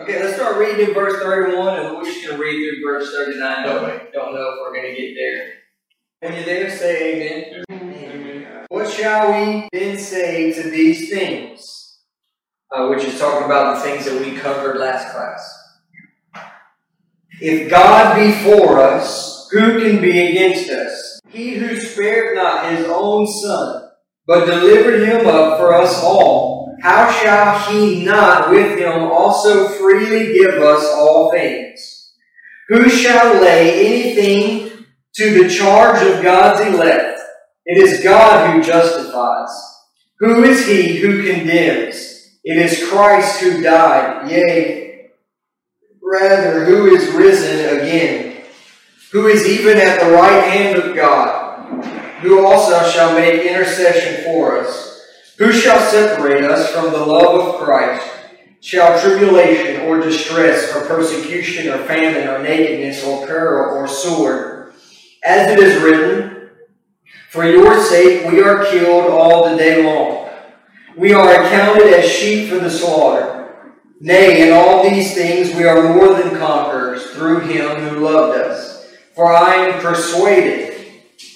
Okay, let's start reading in verse 31, and we're just going to read through verse 39. Don't, don't know if we're going to get there. When you're there, say amen. What shall we then say to these things? Uh, which is talking about the things that we covered last class. If God be for us, who can be against us? He who spared not his own son, but delivered him up for us all, how shall he not with him also freely give us all things? Who shall lay anything to the charge of God's elect? It is God who justifies. Who is he who condemns? It is Christ who died, yea, rather, who is risen again, who is even at the right hand of God, who also shall make intercession for us. Who shall separate us from the love of Christ? Shall tribulation or distress or persecution or famine or nakedness or peril or sword? As it is written, For your sake we are killed all the day long. We are accounted as sheep for the slaughter. Nay, in all these things we are more than conquerors through him who loved us. For I am persuaded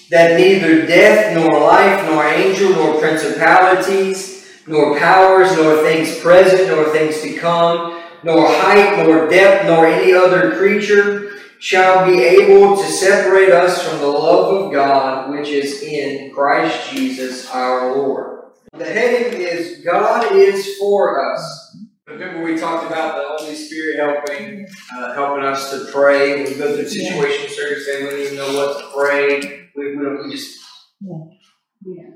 that neither death, nor life, nor angel, nor principalities, nor powers, nor things present, nor things to come, nor height, nor depth, nor any other creature shall be able to separate us from the love of God which is in Christ Jesus our Lord. The heading is God is for us. Remember, we talked about the Holy Spirit helping uh, helping us to pray. We go through situations, situation Thursday, we don't even know what to pray. We, we, don't, we just Yeah.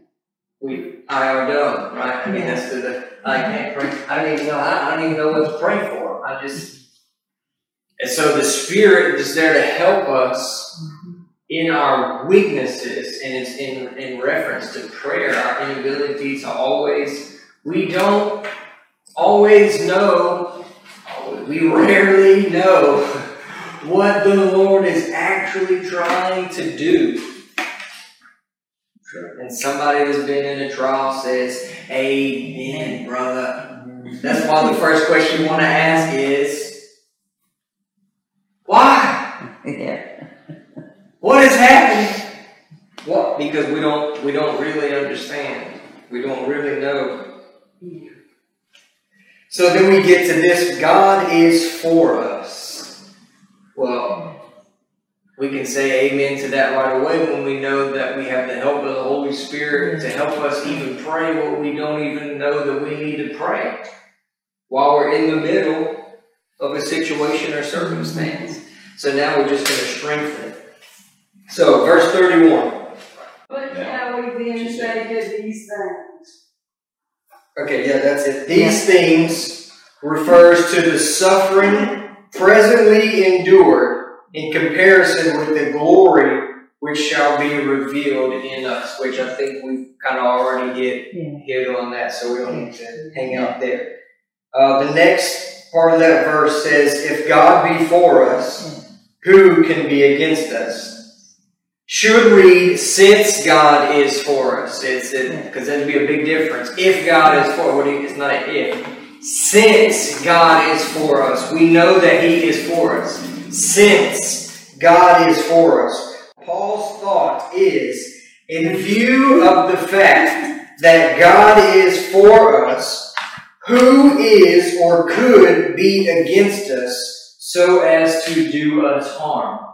we I are dumb, right? I mean, Yeah. that's the, the I can't pray. I don't even know. I, I don't even know what to pray for. I just and so the Spirit is there to help us mm-hmm. in our weaknesses, and it's in, in reference to prayer, our inability to always, we don't always know, we rarely know what the Lord is actually trying to do. And somebody that's been in a trial says, Amen, brother. That's why the first question you want to ask is, why? Yeah. What is happening? What? Because we don't we don't really understand. We don't really know. So then we get to this God is for us. Well, we can say amen to that right away when we know that we have the help of the Holy Spirit to help us even pray what we don't even know that we need to pray while we're in the middle of a situation or circumstance. So now we're just going to strengthen it. So, verse 31. What shall we then say to these things? Okay, yeah, that's it. These things refers to the suffering presently endured in comparison with the glory which shall be revealed in us, which I think we've kind of already hit, Yeah. hit on that, so we don't need to hang out there. Uh, the next part of that verse says, If God be for us, who can be against us? Should read, since God is for us. It's because that'd be a big difference. If God is for, you, it's not an if. Since God is for us, we know that He is for us. Since God is for us, Paul's thought is, in view of the fact that God is for us, who is or could be against us so as to do us harm?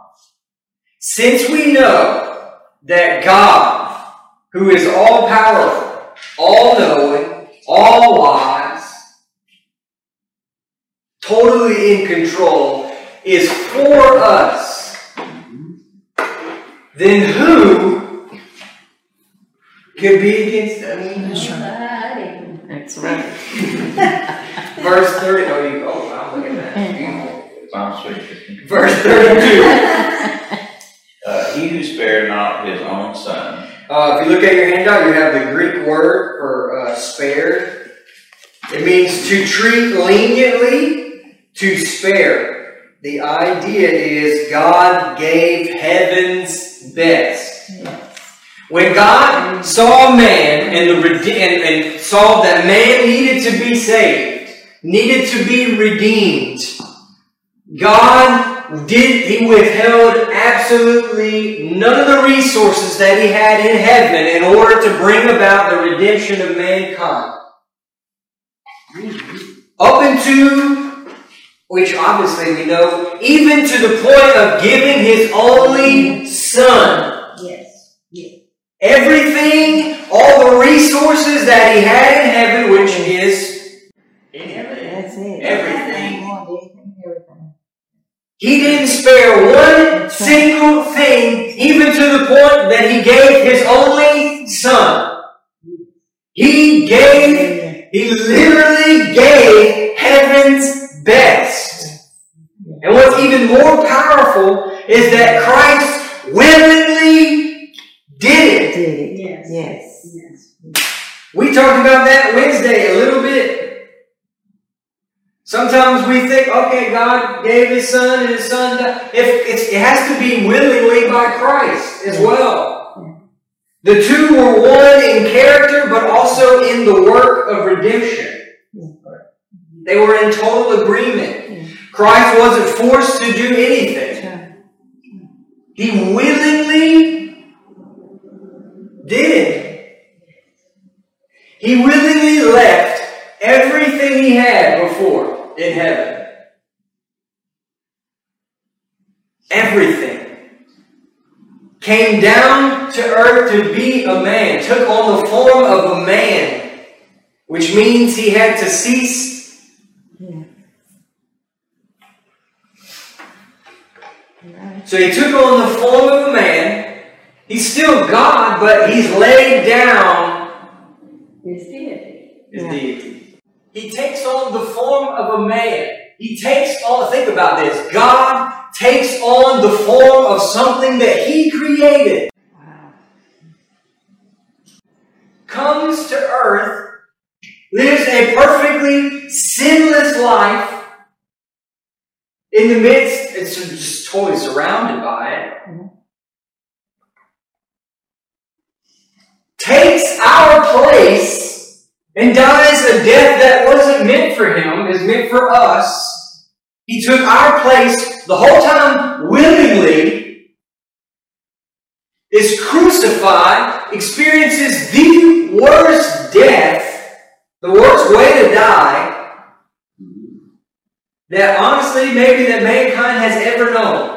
Since we know that God, who is all powerful, all knowing, all wise, totally in control, is for us, then who could be against us? That's right. Verse 30. Oh, you, oh wow, look at that. Beautiful. I'm. Verse 32. Uh, he who spared not his own son, Uh, if you look at your handout, you have the Greek word for uh, spared. It means to treat leniently, to spare. The idea is God gave heaven's best. When God saw man and, the and, and saw that man needed to be saved, needed to be redeemed. God did, He withheld absolutely none of the resources that He had in heaven in order to bring about the redemption of mankind. Up into, which obviously we know, even to the point of giving His only Son. Yes. Yes. Everything, all the resources that He had in heaven, which is anything. That's it. Everything. Everything. Everything. He didn't spare one single thing, even to the point that he gave his only son. He gave, he literally gave heaven's best. And what's even more powerful is that Christ willingly did it. Did it. Yes. Yes. Yes. We talked about that Wednesday a little bit. Sometimes we think, okay, God gave His Son and His Son died. If it's, it has to be willingly by Christ as well. The two were one in character, but also in the work of redemption. They were in total agreement. Christ wasn't forced to do anything. He willingly did. It. He willingly left everything he had before in heaven. Everything. Came down to earth to be a man, took on the form of a man, which means he had to cease Yeah. Right. So he took on the form of a man. He's still God, but he's laid down His deity. his Yeah. deity. He takes on the form of a man. He takes on, think about this. God takes on the form of something that he created, Wow. comes to earth, lives a perfectly sinless life in the midst, it's just totally surrounded by it. takes our place and dies a death that wasn't meant for him, is meant for us. He took our place the whole time willingly, is crucified, experiences the worst death, the worst way to die, that honestly maybe that mankind has ever known.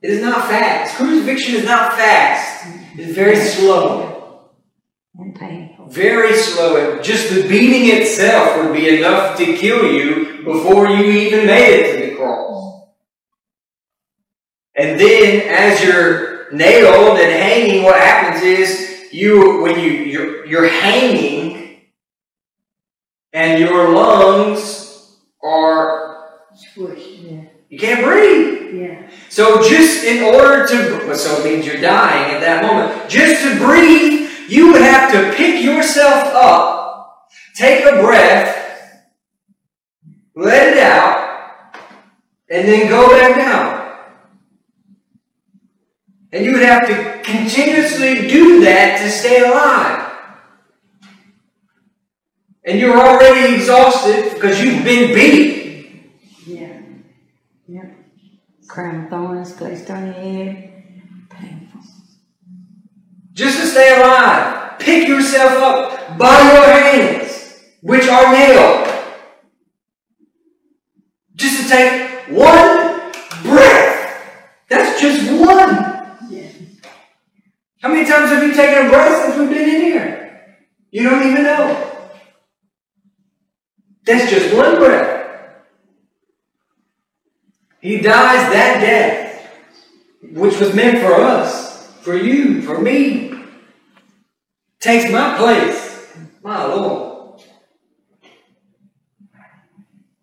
It is not fast. Crucifixion is not fast. It's very slow. And painful. Very slow. Just the beating itself would be enough to kill you before you even made it to the cross. And then, as you're nailed and hanging, what happens is you, when you you're, you're hanging, and your lungs are Squish. Yeah. you can't breathe. Yeah. So just in order to, so it means you're dying at that moment. Just to breathe, you would have to pick yourself up, take a breath, let it out, and then go back down. And you would have to continuously do that to stay alive. And you're already exhausted because you've been beat. Yep. Crown of thorns placed on your head. Painful. just to stay alive. Pick yourself up by your hands, which are nailed. Just to take one breath. That's just one. Yeah. How many times have you taken a breath since we've been in here? You don't even know. That's just one breath. He dies that death, which was meant for us, for you, for me. Takes my place. My Lord.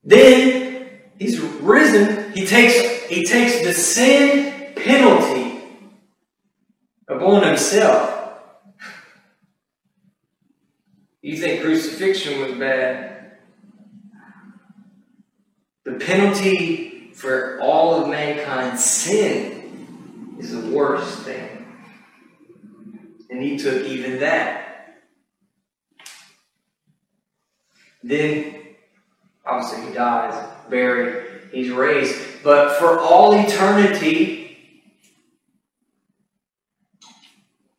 Then he's risen. He takes he takes the sin penalty upon himself. You think crucifixion was bad? The penalty for all of mankind's sin is the worst thing. And he took even that. Then Obviously, he dies, buried, he's raised. But for all eternity,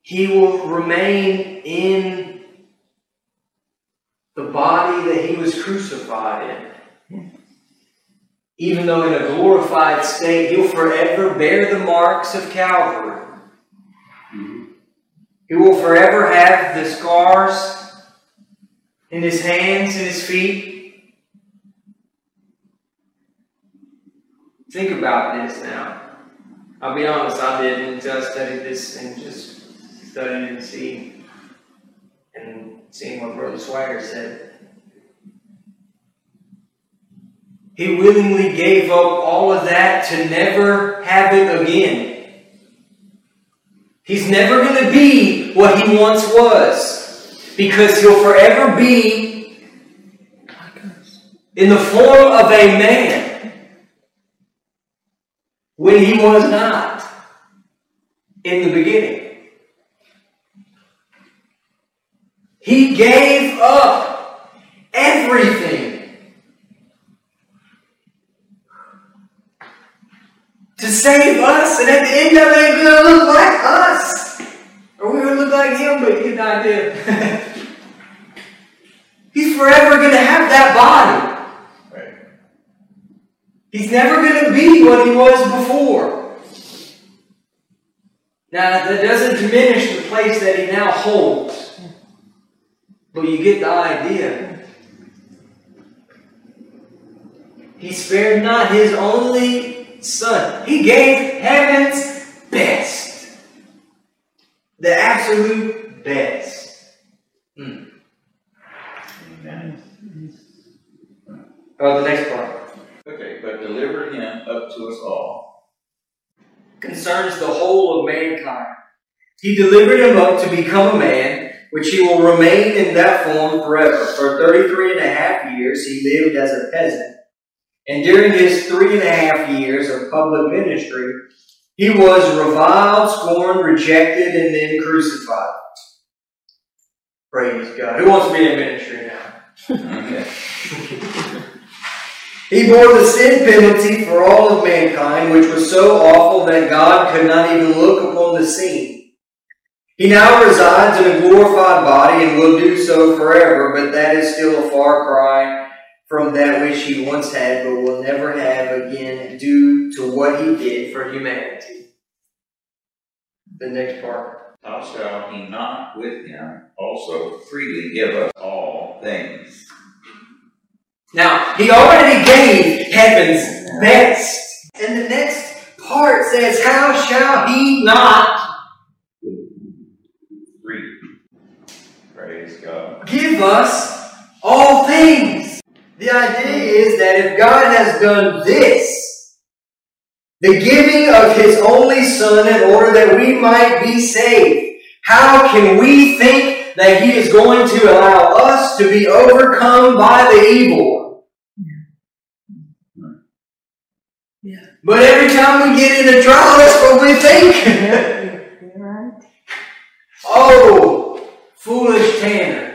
he will remain in the body that he was crucified in. Even though in a glorified state, he'll forever bear the marks of Calvary. He will forever have the scars in his hands and his feet. Think about this now. I'll be honest, I didn't I studied this and just studied and see and seeing what Brother Swaggart said. He willingly gave up all of that to never have it again. He's never going to be what he once was because he'll forever be in the form of a man when he was not in the beginning. He gave up everything to save us, and at the end of it, it's going to look like us. Or we're going to look like him, but you get the idea. He's forever going to have that body. Right. He's never going to be what he was before. Now, that doesn't diminish the place that he now holds. But you get the idea. He spared not his only son. He gave heaven's best. The absolute best. Hmm. Amen. Oh, the next part. Okay, but deliver him up to us all. Concerns the whole of mankind. He delivered him up to become a man, which he will remain in that form forever. For 33 and a half years he lived as a peasant. And during his three and a half years of public ministry, he was reviled, scorned, rejected, and then crucified. Praise God. Who wants to be in ministry now? Okay. He bore the sin penalty for all of mankind, which was so awful that God could not even look upon the scene. He now resides in a glorified body and will do so forever, but that is still a far cry from that which he once had, but will never have again due to what he did for humanity. The next part. How shall he not with him also freely give us all things? Now, he already gave heaven's best. And the next part says, How shall he not Free. Praise God. give us all things? The idea is that if God has done this, the giving of his only Son in order that we might be saved, how can we think that he is going to allow us to be overcome by the evil one? Yeah. But every time we get in a trial, that's what we think. Right. oh, foolish Tanner.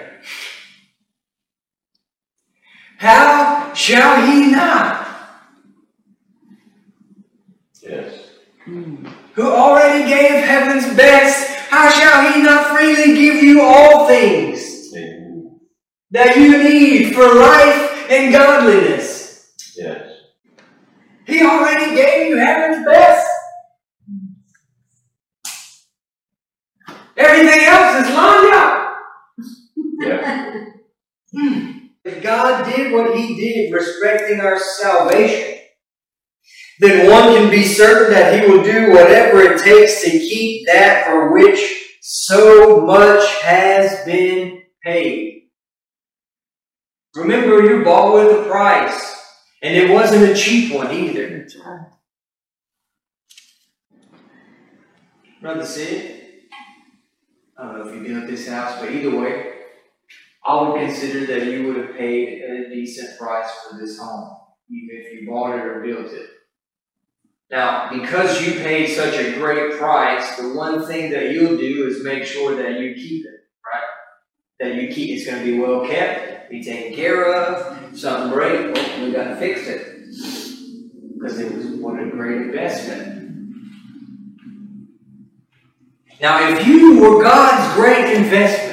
How shall he not? Yes. Who already gave heaven's best, how shall he not freely give you all things that you need for life and godliness? Yes. He already gave you heaven's best. Everything else is lined up. Yeah. Hmm. If God did what He did respecting our salvation, then one can be certain that He will do whatever it takes to keep that for which so much has been paid. Remember, you bought with a price, and it wasn't a cheap one either. Brother Sid, I don't know if you built this house, but either way, I would consider that you would have paid a decent price for this home, even if you bought it or built it. Now, because you paid such a great price, the one thing that you'll do is make sure that you keep it, right? That you keep it's going to be well kept. be taken care of. Something breaks, well, we got to fix it. Because it was what a great investment. Now, if you were God's great investment,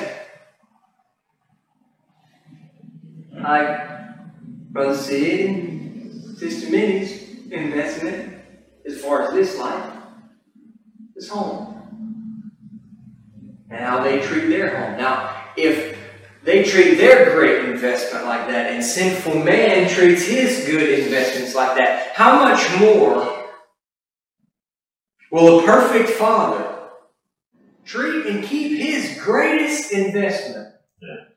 like Brother Sid, Sister Minnie's investment, as far as this life, is home. And how they treat their home. Now, if they treat their great investment like that, and sinful man treats his good investments like that, how much more will a perfect father treat and keep his greatest investment? Yeah.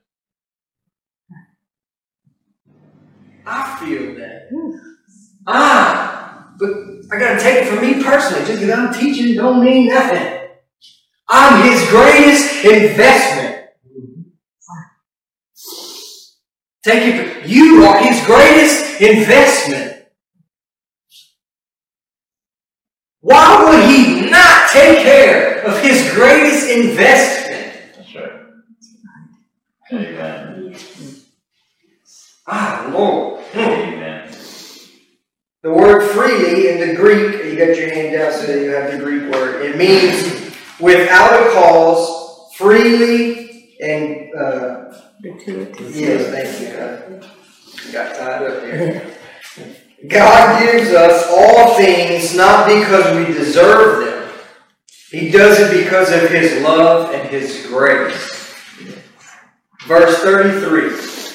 I feel that. Ah, but I gotta take it from me personally. Just because I'm teaching don't mean nothing. I'm his greatest investment. Take it. You are his greatest investment. Why would he not take care of his greatest investment? That's right. Amen. Ah, Lord. Hmm. Amen. The word freely in the Greek, you got your hand down so that you have the Greek word. It means without a cause, freely, and uh, Gratuitous. yes, thank you. God. Got tied up here. God gives us all things not because we deserve them. He does it because of His love and His grace. Verse 33.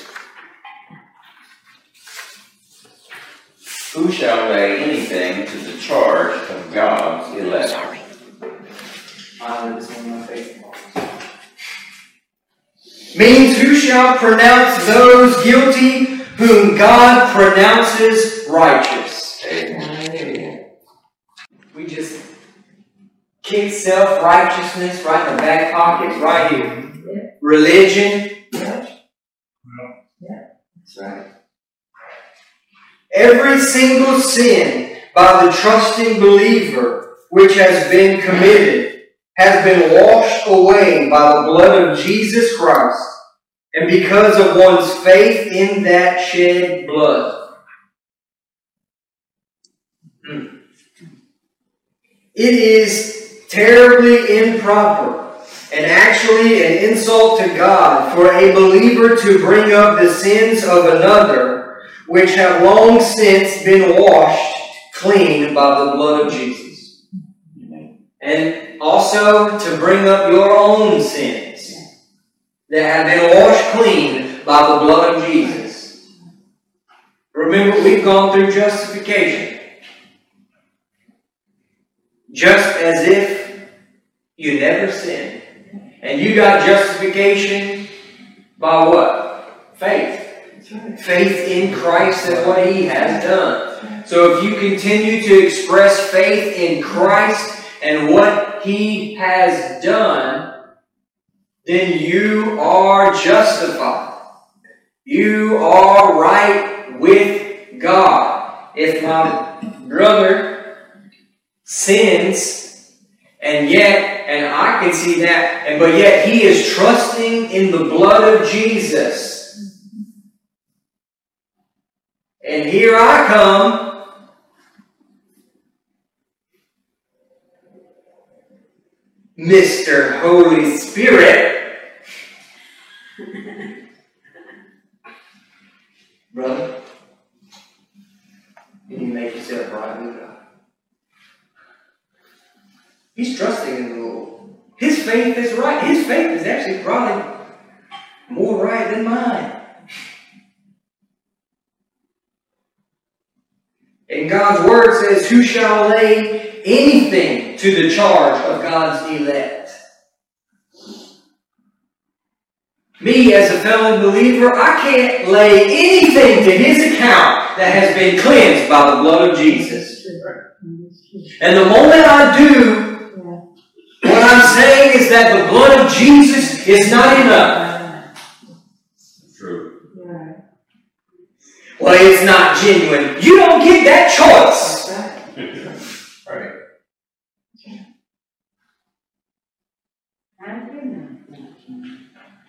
Who shall lay anything to the charge of God's elect? I live in my faith. Means who shall pronounce those guilty whom God pronounces righteous. Amen. We just kick self righteousness right in the back pocket, right here. Religion. Yeah. Yeah, that's right. Every single sin by the trusting believer which has been committed has been washed away by the blood of Jesus Christ and because of one's faith in that shed blood. Hmm. It is terribly improper and actually an insult to God for a believer to bring up the sins of another, which have long since been washed clean by the blood of Jesus. And also to bring up your own sins that have been washed clean by the blood of Jesus. Remember, we've gone through justification. Just as if you never sinned. And you got justification by what? Faith. Faith in Christ and what He has done. So if you continue to express faith in Christ and what He has done, then you are justified. You are right with God. If my brother sins, and yet, and I can see that, and but yet he is trusting in the blood of Jesus. And here I come Mr. Holy Spirit. Brother, can you make yourself right with God. He's trusting in the Lord. His faith is right. His faith is actually probably more right than mine. And God's word says, Who shall lay anything to the charge of God's elect? Me, as a fellow believer, I can't lay anything to his account that has been cleansed by the blood of Jesus. And the moment I do, what I'm saying is that the blood of Jesus is not enough. True. Well, it's not genuine. You don't get that choice. Right.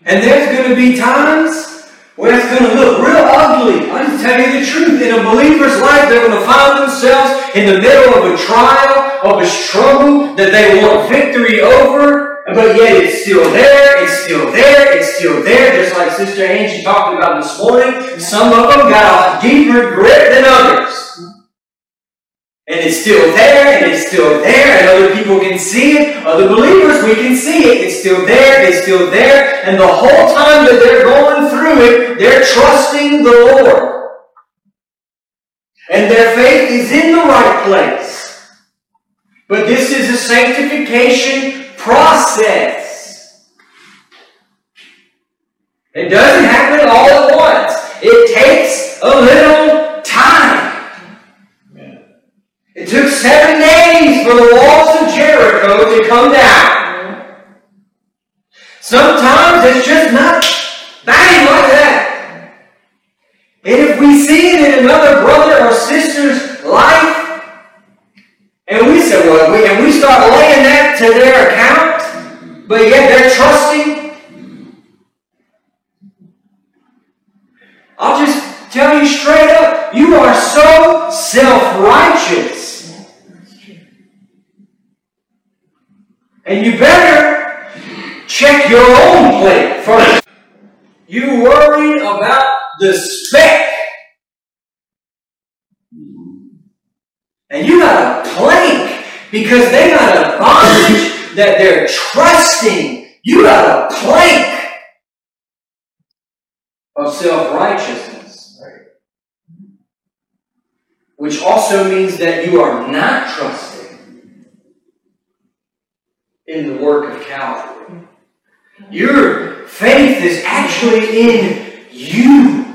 And there's going to be times where it's going to look real ugly. I just tell you the truth. In a believer's life, they're going to find themselves in the middle of a trial, of a struggle that they want victory over, but yet it's still there, it's still there, it's still there, just like Sister Angie talked about this morning. Some of them got a deeper grip than others. And it's still there, and it's still there, and other people can see it. Other believers, we can see it. It's still there, it's still there. And the whole time that they're going through it, they're trusting the Lord. And their faith is in the right place. But this is a sanctification process. It doesn't happen all at once. It takes a little time. It took seven days for the walls of Jericho to come down. Sometimes it's just not bang like that. And if we see it in another brother or sister's life, and we said, well, we, and we start laying that to their account, but yet they're trusting. I'll just tell you straight up, you are so self-righteous. And you better check your own plate first. You worried about the speck. And you got a plank because they got a bondage that they're trusting. You got a plank of self righteousness. Which also means that you are not trusting in the work of Calvary. Your faith is actually in you.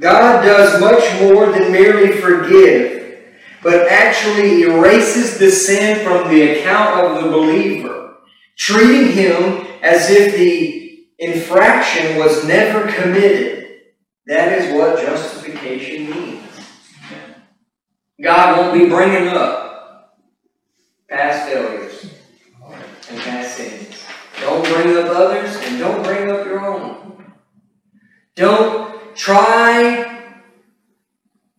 God does much more than merely forgive, but actually erases the sin from the account of the believer, treating him as if the infraction was never committed. That is what justification means. God won't be bringing up past failures and past sins. Don't bring up others and don't bring up your own. Don't try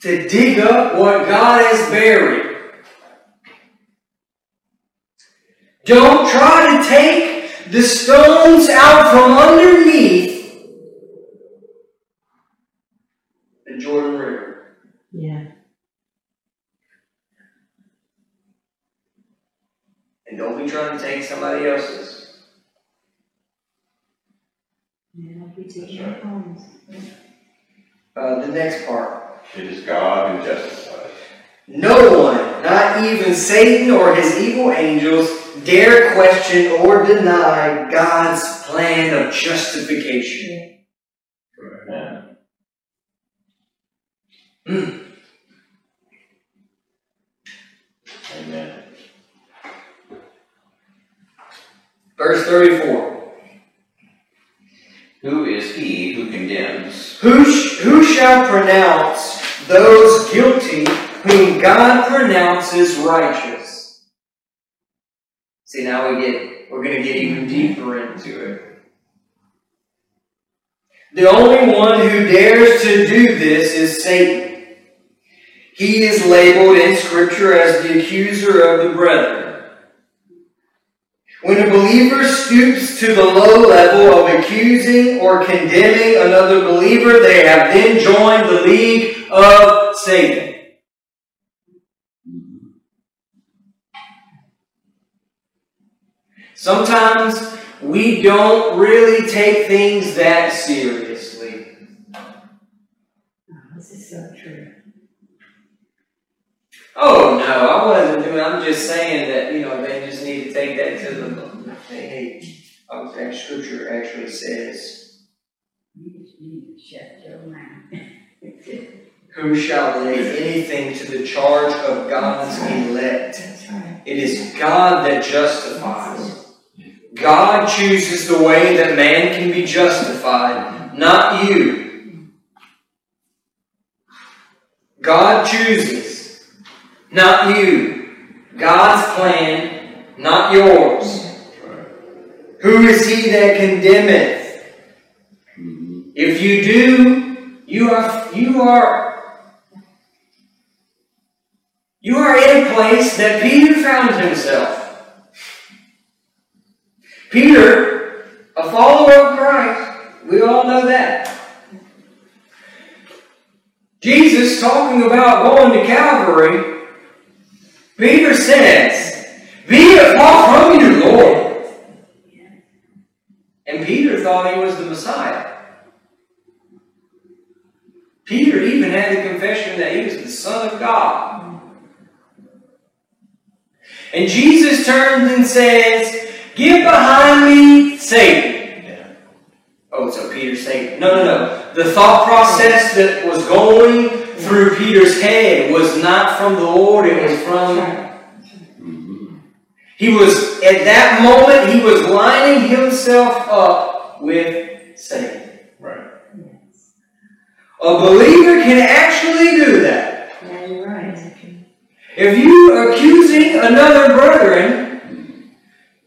to dig up what God has buried. Don't try to take the stones out from underneath the Jordan River. Yeah. And don't be trying to take somebody else's. Yeah, don't be taking That's right. homes. Uh, the next part. It is God who justifies. No one, not even Satan or his evil angels, dare question or deny God's plan of justification. Amen. Mm. Amen. Verse 34. Who is he who condemns? Who, who shall pronounce those guilty whom God pronounces righteous? See, now we get, we're going to get even deeper into it. The only one who dares to do this is Satan. He is labeled in Scripture as the accuser of the brethren. When a believer stoops to the low level of accusing or condemning another believer, they have then joined the league of Satan. Sometimes we don't really take things that seriously. Oh, this is so true. Oh no, I wasn't doing. I'm just saying that you know they take that to the. Hey, oh, that scripture actually says, shut your mouth. "Who shall lay anything to the charge of God's elect?" It is God that justifies. God chooses the way that man can be justified, not you. God chooses, not you. God's plan, not yours. Who is he that condemneth? If you do, you are you are you are in a place that Peter found himself. Peter, a follower of Christ, we all know that. Jesus talking about going to Calvary, Peter says, Be it far from you, Lord. And Peter thought he was the Messiah. Peter even had the confession that he was the Son of God. And Jesus turns and says, Get behind me, Satan. Yeah. Oh, so Peter Satan. No, no, no. The thought process that was going through Peter's head was not from the Lord, it was from. He was, at that moment, he was lining himself up with Satan. Right. A believer can actually do that. Yeah, you're right. If you are accusing another brethren,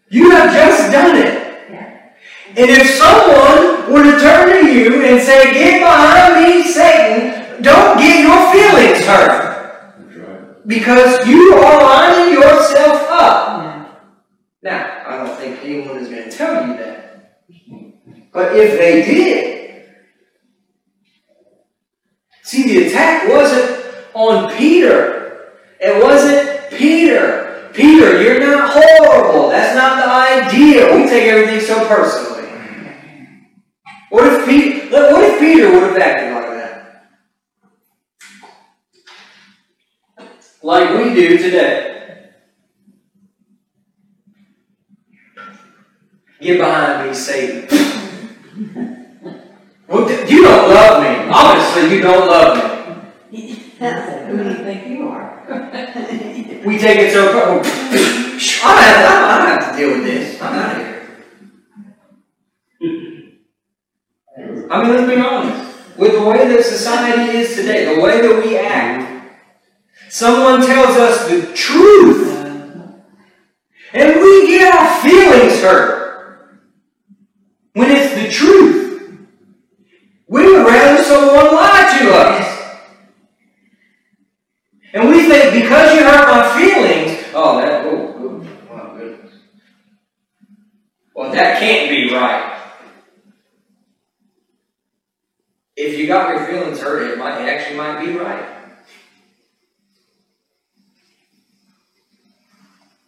you have just done it. Yeah. And if someone were to turn to you and say, Get behind me, Satan, don't get your feelings hurt. That's right. Because you are lining yourself up. Now, I don't think anyone is going to tell you that. But if they did, see, the attack wasn't on Peter. It wasn't Peter. Peter, you're not horrible. That's not the idea. We take everything so personally. What if Peter? What if Peter would have acted like that? Like we do today. Get behind me, Satan. well, you don't love me. Obviously, you don't love me. Who do you think you are? We take it so far. I don't have, I don't have to deal with this. I'm out of here. I mean, let's be honest. With the way that society is today, the way that we act, someone tells us the truth, and we get our feelings hurt. When it's the truth, we would rather someone lie to us. And we think because you hurt my feelings, oh, that, oh, oh, my goodness. Well, that can't be right. If you got your feelings hurt, it might, it actually might be right.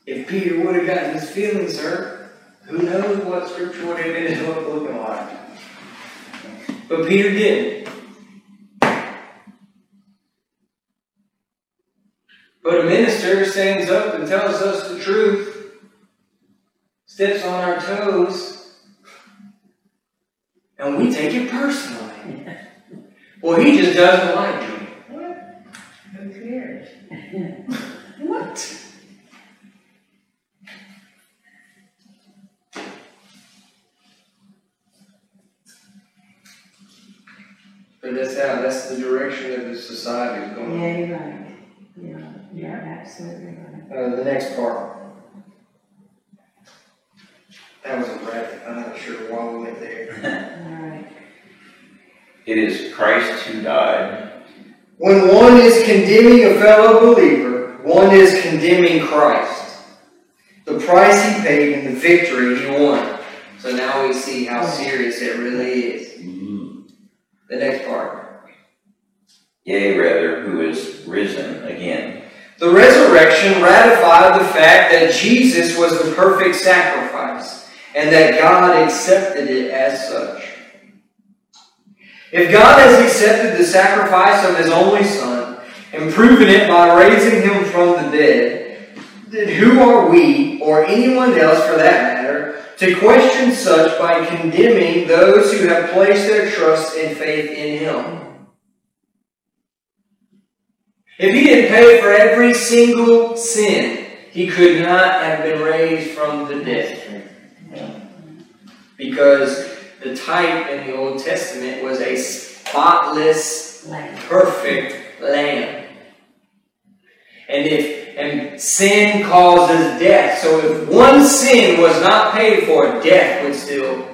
If Peter would have gotten his feelings hurt, who knows what Scripture would have ended up looking like. But Peter didn't. But a minister stands up and tells us the truth, steps on our toes, and we take it personally. Well, he just doesn't like me. Who cares? What? But that's how, that's the direction that the society is going. Yeah, you're right. Yeah, you're absolutely right. Uh, the next part. That was a rabbit. I'm not sure why we went there. All right. It is Christ who died. When one is condemning a fellow believer, one is condemning Christ. The price he paid and the victory he won. So now we see how serious it really is. The next part. Yea, rather, who is risen again. The resurrection ratified the fact that Jesus was the perfect sacrifice and that God accepted it as such. If God has accepted the sacrifice of His only Son and proven it by raising Him from the dead, then who are we, or anyone else for that matter, to question such by condemning those who have placed their trust and faith in Him? If he didn't pay for every single sin, he could not have been raised from the dead. Because the type in the Old Testament was a spotless, perfect lamb. And if and sin causes death. So if one sin was not paid for, death would still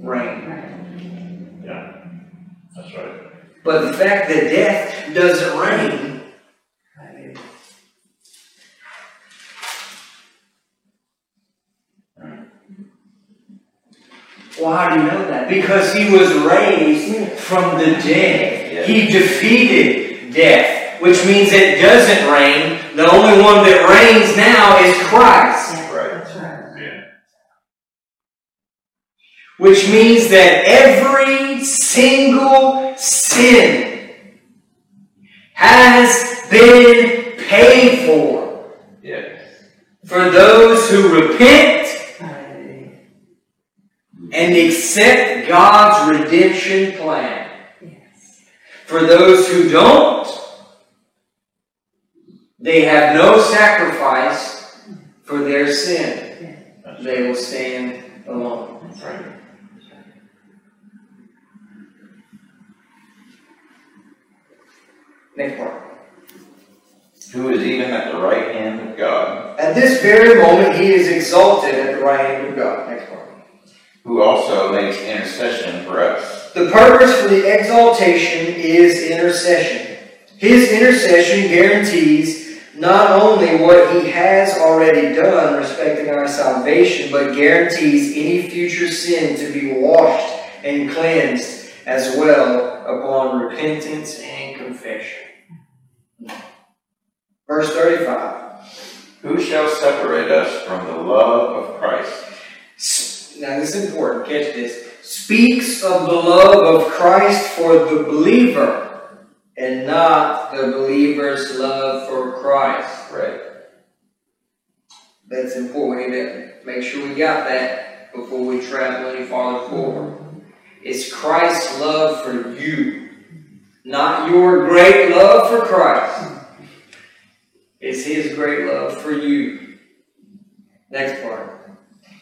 reign. Yeah, that's right. But the fact that death doesn't reign Well, how do you know that? Because he was raised from the dead. He defeated death, which means it doesn't reign. The only one that reigns now is Christ. Right. That's right. Yeah. Which means that every single sin has been paid for. Yeah. For those who repent and accept God's redemption plan. Yes. For those who don't, they have no sacrifice for their sin. They will stand alone. That's right. right. Next part. Who is even at the right hand of God, At this very moment, he is exalted at the right hand of God. Next part. who also makes intercession for us. The purpose for the exaltation is intercession. His intercession guarantees not only what he has already done respecting our salvation, but guarantees any future sin to be washed and cleansed as well upon repentance and confession. Verse 35. Who shall separate us from the love of Christ? Now, this is important. Catch this. Speaks of the love of Christ for the believer and not the believer's love for Christ. Right. That's important. To make sure we got that before we travel any farther forward. It's Christ's love for you, not your great love for Christ. It's His great love for you. Next part.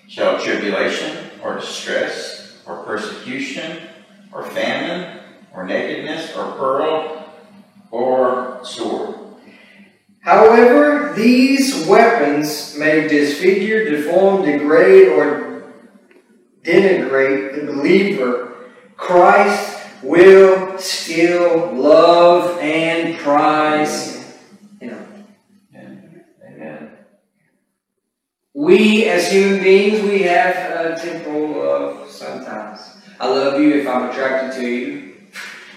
Shall tribulation, or distress, or persecution, or famine, or nakedness, or peril, or sword? However, these weapons may disfigure, deform, degrade, or denigrate the believer. Christ will still love and prize him. Amen. We, as human beings, we have a temporal love sometimes. I love you if I'm attracted to you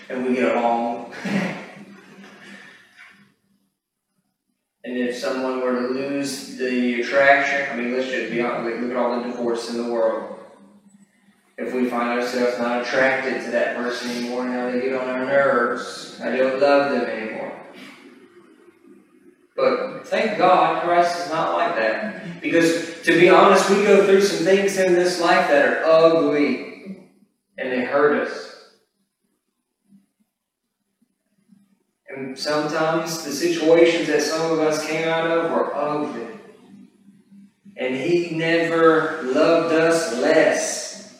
and we get along. and if someone were to lose the attraction, I mean, let's just be honest, look at all the divorce in the world. If we find ourselves not attracted to that person anymore, now they get on our nerves. I don't love them anymore. But thank God Christ is not like that. Because to be honest, we go through some things in this life that are ugly and they hurt us. And sometimes the situations that some of us came out of were ugly. And He never loved us less.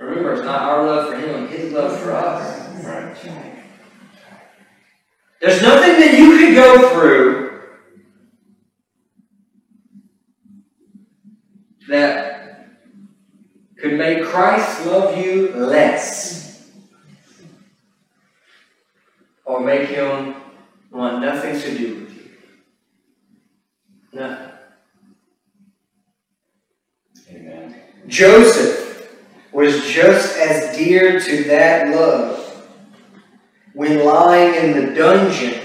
Remember, it's not our love for Him, His love for us. There's nothing that you could go through that could make Christ love you less or make him want nothing to do with you. Nothing. Amen. Joseph was just as dear to that love when lying in the dungeon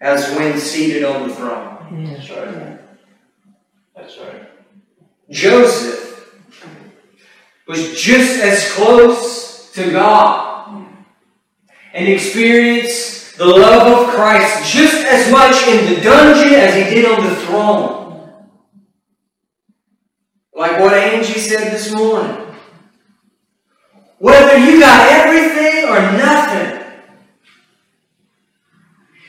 as when seated on the throne. Yeah. That's right. That's right. Joseph was just as close to God and experience the love of Christ just as much in the dungeon as he did on the throne. Like what Angie said this morning. Whether you got everything or nothing,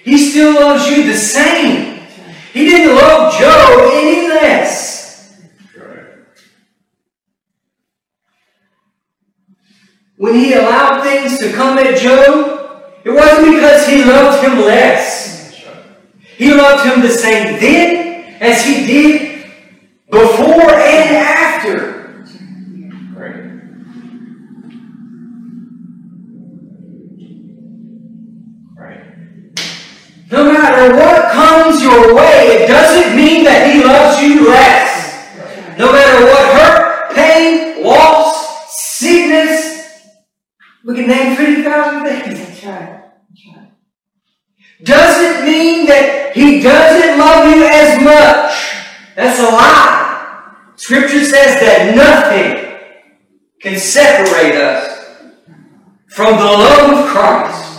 he still loves you the same. He didn't love Joe any less. When he allowed things to come at Job, It wasn't because he loved him less. He loved him the same then as he did before and after. No matter what comes your way, it doesn't mean that he loves you less. No matter what hurt, pain, loss, sickness, we can name 50,000 things. That's right. That's right. Doesn't mean that he doesn't love you as much. That's a lie. Scripture says that nothing can separate us from the love of Christ.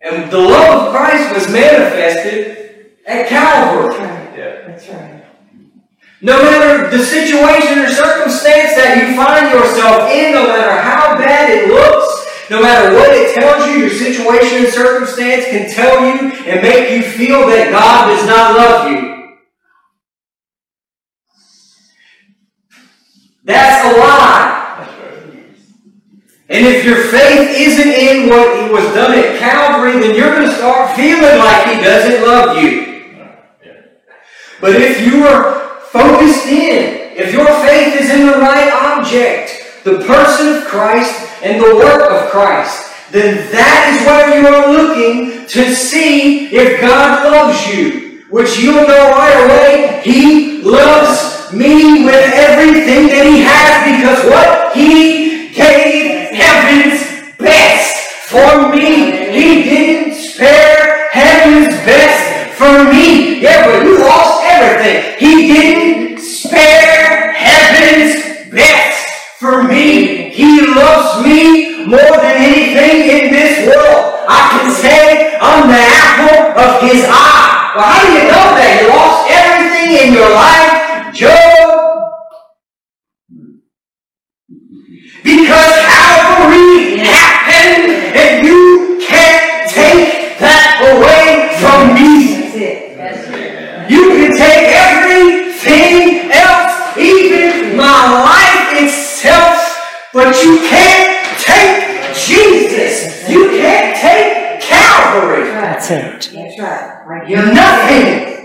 And the love of Christ was manifested at That's Calvary. right. Yeah. That's right. No matter the situation or circumstance that you find yourself in, no matter how bad it looks, no matter what it tells you, your situation and circumstance can tell you and make you feel that God does not love you. That's a lie. And if your faith isn't in what he was done at Calvary, then you're going to start feeling like He doesn't love you. But if you are focused in, if your faith is in the right object, the person of Christ and the work of Christ, then that is where you are looking to see if God loves you. Which you'll know right away, He loves me with everything that He has because what? He gave heaven's best for me. He didn't spare heaven's best for me. Yeah, but you lost everything. He didn't spare heaven's best for me. He me more than anything in this world. I can say I'm the apple of his eye. Well, how do you know that? You lost everything in your life, Job. Because Calvary happened and you can't take that away from me. You can take everything else, even my life itself, but you can't That's it. That's right. Nothing.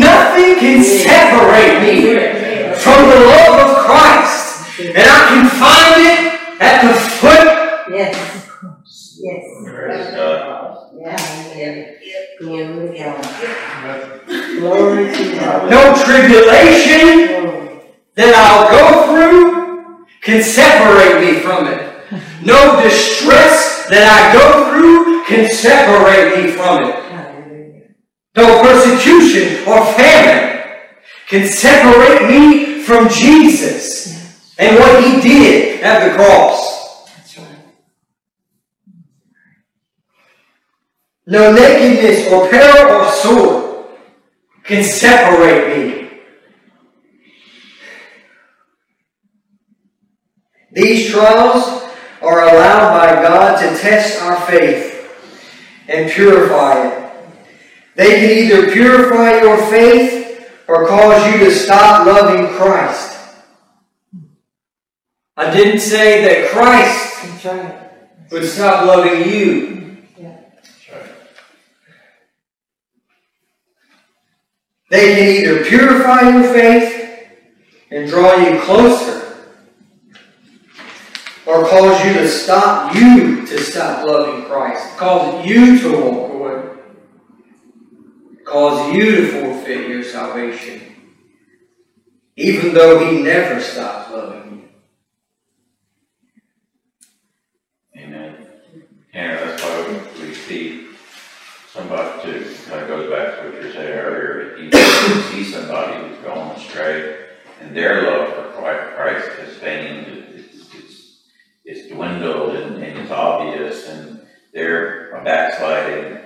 Nothing can separate me from the love of Christ. And I can find it at the foot. Yes, of course. Yes. Praise God. Yeah, yeah. Glory to God. Glory to God. No tribulation that I'll go through can separate me from it. No distress that I go through can separate me from it. No persecution or famine can separate me from Jesus and what He did at the cross. That's right. No nakedness or peril or sword can separate me. These trials are allowed by God to test our faith and purify it. They can either purify your faith or cause you to stop loving Christ. I didn't say that Christ right. would stop loving you. Yeah. Right. They can either purify your faith and draw you closer, or cause you to stop you to stop loving Christ, cause you to walk away, cause you to forfeit your salvation, even though He never stops loving you. Amen. And that's why we, see somebody to, kind of goes back to what you said earlier, you see somebody who's going astray, and their love for Christ has it's, it's dwindled and, and it's obvious, and they're backsliding.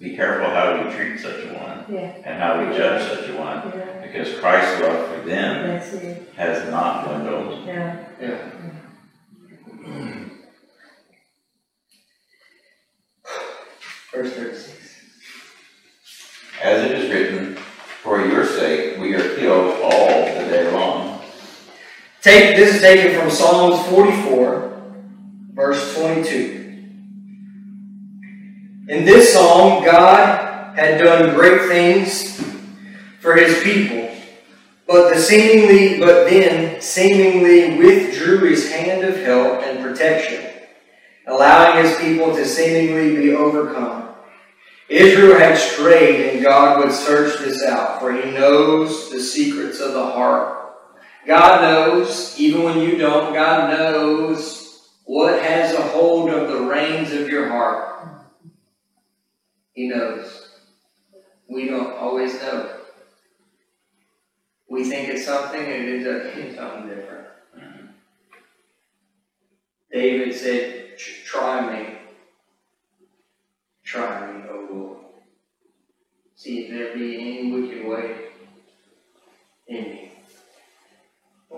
Be careful how we treat such a one, Yeah. and how we judge such a one, Yeah. because Christ's love for them has not dwindled. Yeah. Yeah. Verse 36. As it is written, For your sake we are killed all the day long. Take, this is taken from Psalms 44, verse 22. In this psalm, God had done great things for his people, but the seemingly but then seemingly withdrew his hand of help and protection, allowing his people to seemingly be overcome. Israel had strayed, and God would search this out, for he knows the secrets of the heart. God knows, even when you don't, God knows what has a hold of the reins of your heart. He knows. We don't always know. We think it's something and it ends up being something different. David said, Try me. Try me, O Lord. See if there be any wicked way in me.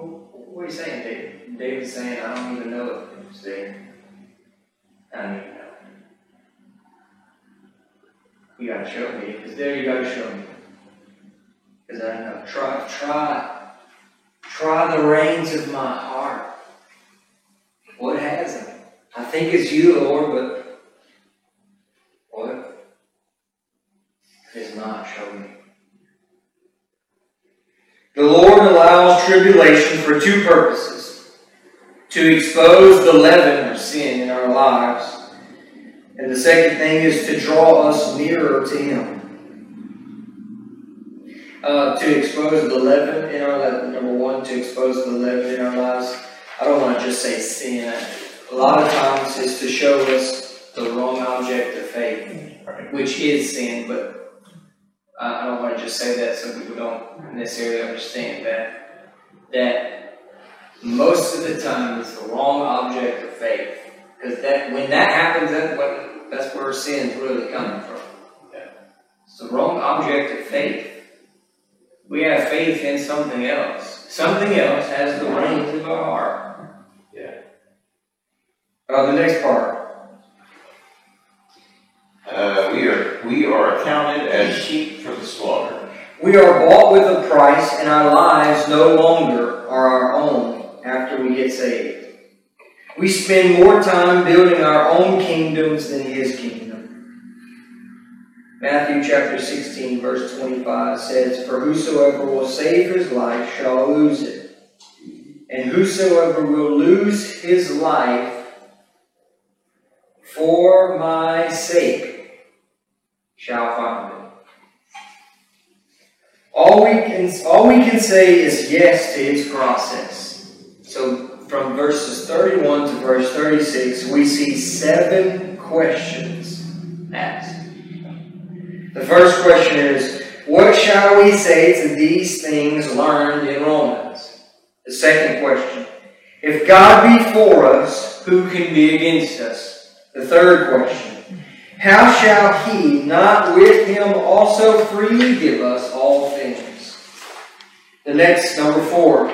What are you saying, David? David's saying, I don't even know if it. See? I don't even know. You gotta show me, because there you gotta show me. Because I don't know. Try, try, try the reins of my heart. What has it? I think it's you, Lord, but what? It's not. Show me. The Lord allows tribulation for two purposes to expose the leaven of sin in our lives, and the second thing is to draw us nearer to Him. Uh, to expose the leaven in our lives, number one, to expose the leaven in our lives. I don't want to just say sin. A lot of times is to show us the wrong object of faith, which is sin, but I I don't want to just say that so people don't necessarily understand that. That most of the time it's the wrong object of faith. Because that when that happens, that's what that's where sin's really coming from. It's the wrong object of faith. We have faith in something else. Something else has the reins of our heart. Yeah. Uh, the next part. Uh, we are, we are accounted as sheep for the slaughter. We are bought with a price, and our lives no longer are our own after we get saved. We spend more time building our own kingdoms than His kingdom. Matthew chapter 16, verse 25 says, For whosoever will save his life shall lose it, and whosoever will lose his life for my sake shall find it. All we can all we can say is yes to his process. So from verses 31 to verse 36, we see seven questions asked. The first question is, what shall we say to these things learned in Romans? The second question, if God be for us, who can be against us? The third question, how shall he not with him also freely give us all things? The next, number four,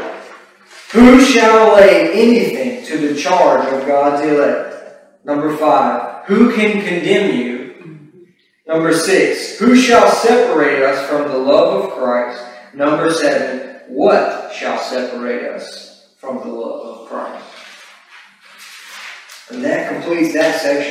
who shall lay anything to the charge of God's elect? Number five, who can condemn you? Number six, who shall separate us from the love of Christ? Number seven, what shall separate us from the love of Christ? And that completes that section.